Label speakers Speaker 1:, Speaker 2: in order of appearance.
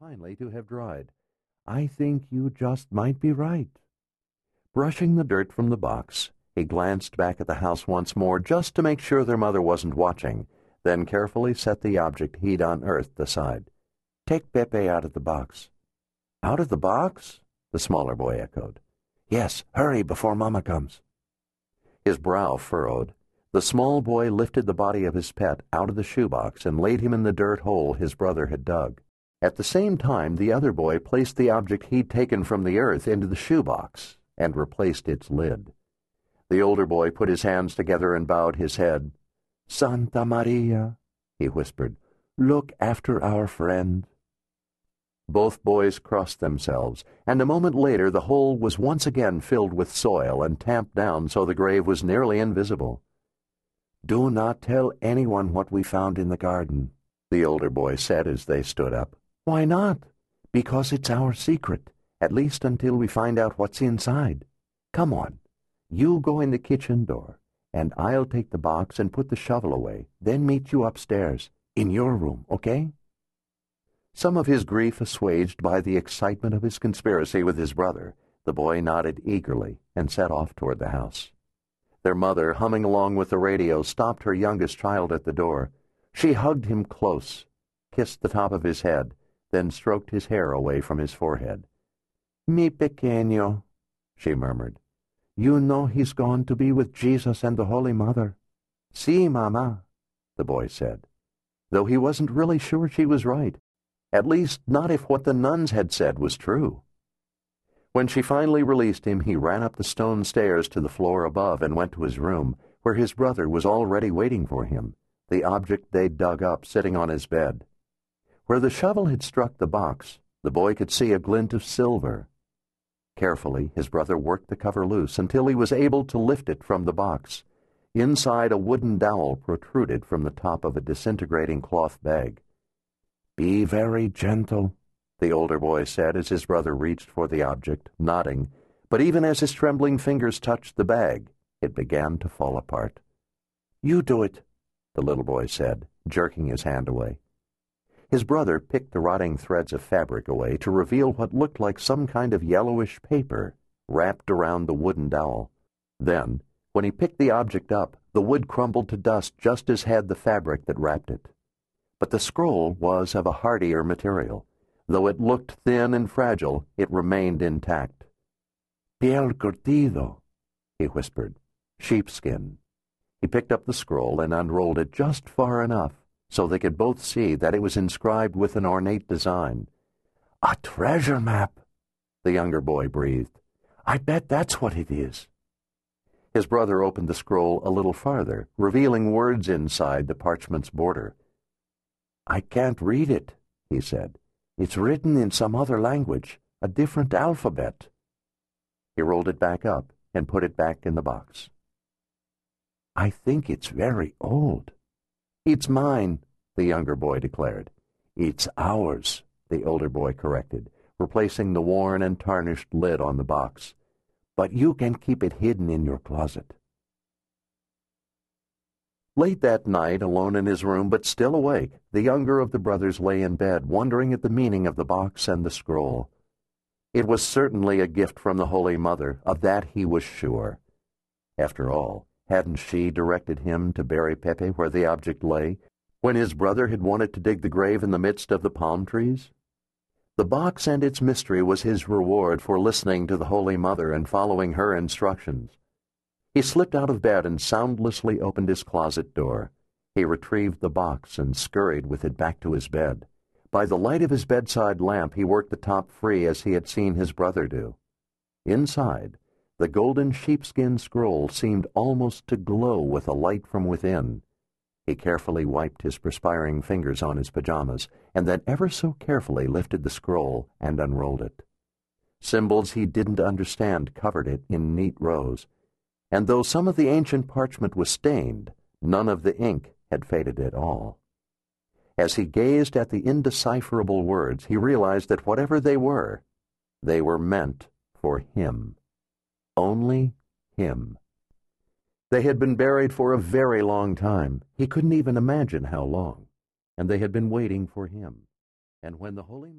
Speaker 1: finally to have dried. I think you just might be right. Brushing the dirt from the box, he glanced back at the house once more just to make sure their mother wasn't watching, then carefully set the object he'd unearthed aside. Take Pepe out of the box. Out of the box? The smaller boy echoed. Yes, hurry before Mamma comes. His brow furrowed. The small boy lifted the body of his pet out of the shoebox and laid him in the dirt hole his brother had dug. At the same time, the other boy placed the object he'd taken from the earth into the shoebox and replaced its lid. The older boy put his hands together and bowed his head. Santa Maria, he whispered, look after our friend. Both boys crossed themselves, and a moment later the hole was once again filled with soil and tamped down so the grave was nearly invisible. Do not tell anyone what we found in the garden, the older boy said as they stood up. Why not? Because it's our secret, at least until we find out what's inside. Come on. You go in the kitchen door, and I'll take the box and put the shovel away, then meet you upstairs, in your room, okay? Some of his grief assuaged by the excitement of his conspiracy with his brother, the boy nodded eagerly and set off toward the house. Their mother, humming along with the radio, stopped her youngest child at the door. She hugged him close, kissed the top of his head, then stroked his hair away from his forehead. Mi pequeño, she murmured. You know he's gone to be with Jesus and the Holy Mother. Si, Mama, the boy said, though he wasn't really sure she was right. At least, not if what the nuns had said was true. When she finally released him, he ran up the stone stairs to the floor above and went to his room, where his brother was already waiting for him, the object they'd dug up sitting on his bed. Where the shovel had struck the box, the boy could see a glint of silver. Carefully, his brother worked the cover loose until he was able to lift it from the box. Inside, a wooden dowel protruded from the top of a disintegrating cloth bag. Be very gentle, the older boy said as his brother reached for the object, nodding, but even as his trembling fingers touched the bag, it began to fall apart. You do it, the little boy said, jerking his hand away. His brother picked the rotting threads of fabric away to reveal what looked like some kind of yellowish paper wrapped around the wooden dowel. Then, when he picked the object up, the wood crumbled to dust just as had the fabric that wrapped it but the scroll was of a hardier material. Though it looked thin and fragile, it remained intact. Piel curtido, he whispered. Sheepskin. He picked up the scroll and unrolled it just far enough so they could both see that it was inscribed with an ornate design. A treasure map, the younger boy breathed. I bet that's what it is. His brother opened the scroll a little farther, revealing words inside the parchment's border. I can't read it, he said. It's written in some other language, a different alphabet. He rolled it back up and put it back in the box. I think it's very old. It's mine, the younger boy declared. It's ours, the older boy corrected, replacing the worn and tarnished lid on the box. But you can keep it hidden in your closet. Late that night, alone in his room but still awake, the younger of the brothers lay in bed, wondering at the meaning of the box and the scroll. It was certainly a gift from the Holy Mother, of that he was sure. After all, hadn't she directed him to bury Pepe where the object lay, when his brother had wanted to dig the grave in the midst of the palm trees? The box and its mystery was his reward for listening to the Holy Mother and following her instructions. He slipped out of bed and soundlessly opened his closet door. He retrieved the box and scurried with it back to his bed. By the light of his bedside lamp, he worked the top free as he had seen his brother do. Inside, the golden sheepskin scroll seemed almost to glow with a light from within. He carefully wiped his perspiring fingers on his pajamas, and then ever so carefully lifted the scroll and unrolled it. Symbols he didn't understand covered it in neat rows and though some of the ancient parchment was stained, none of the ink had faded at all. As he gazed at the indecipherable words, he realized that whatever they were, they were meant for him. Only him. They had been buried for a very long time. He couldn't even imagine how long. And they had been waiting for him. And when the Holy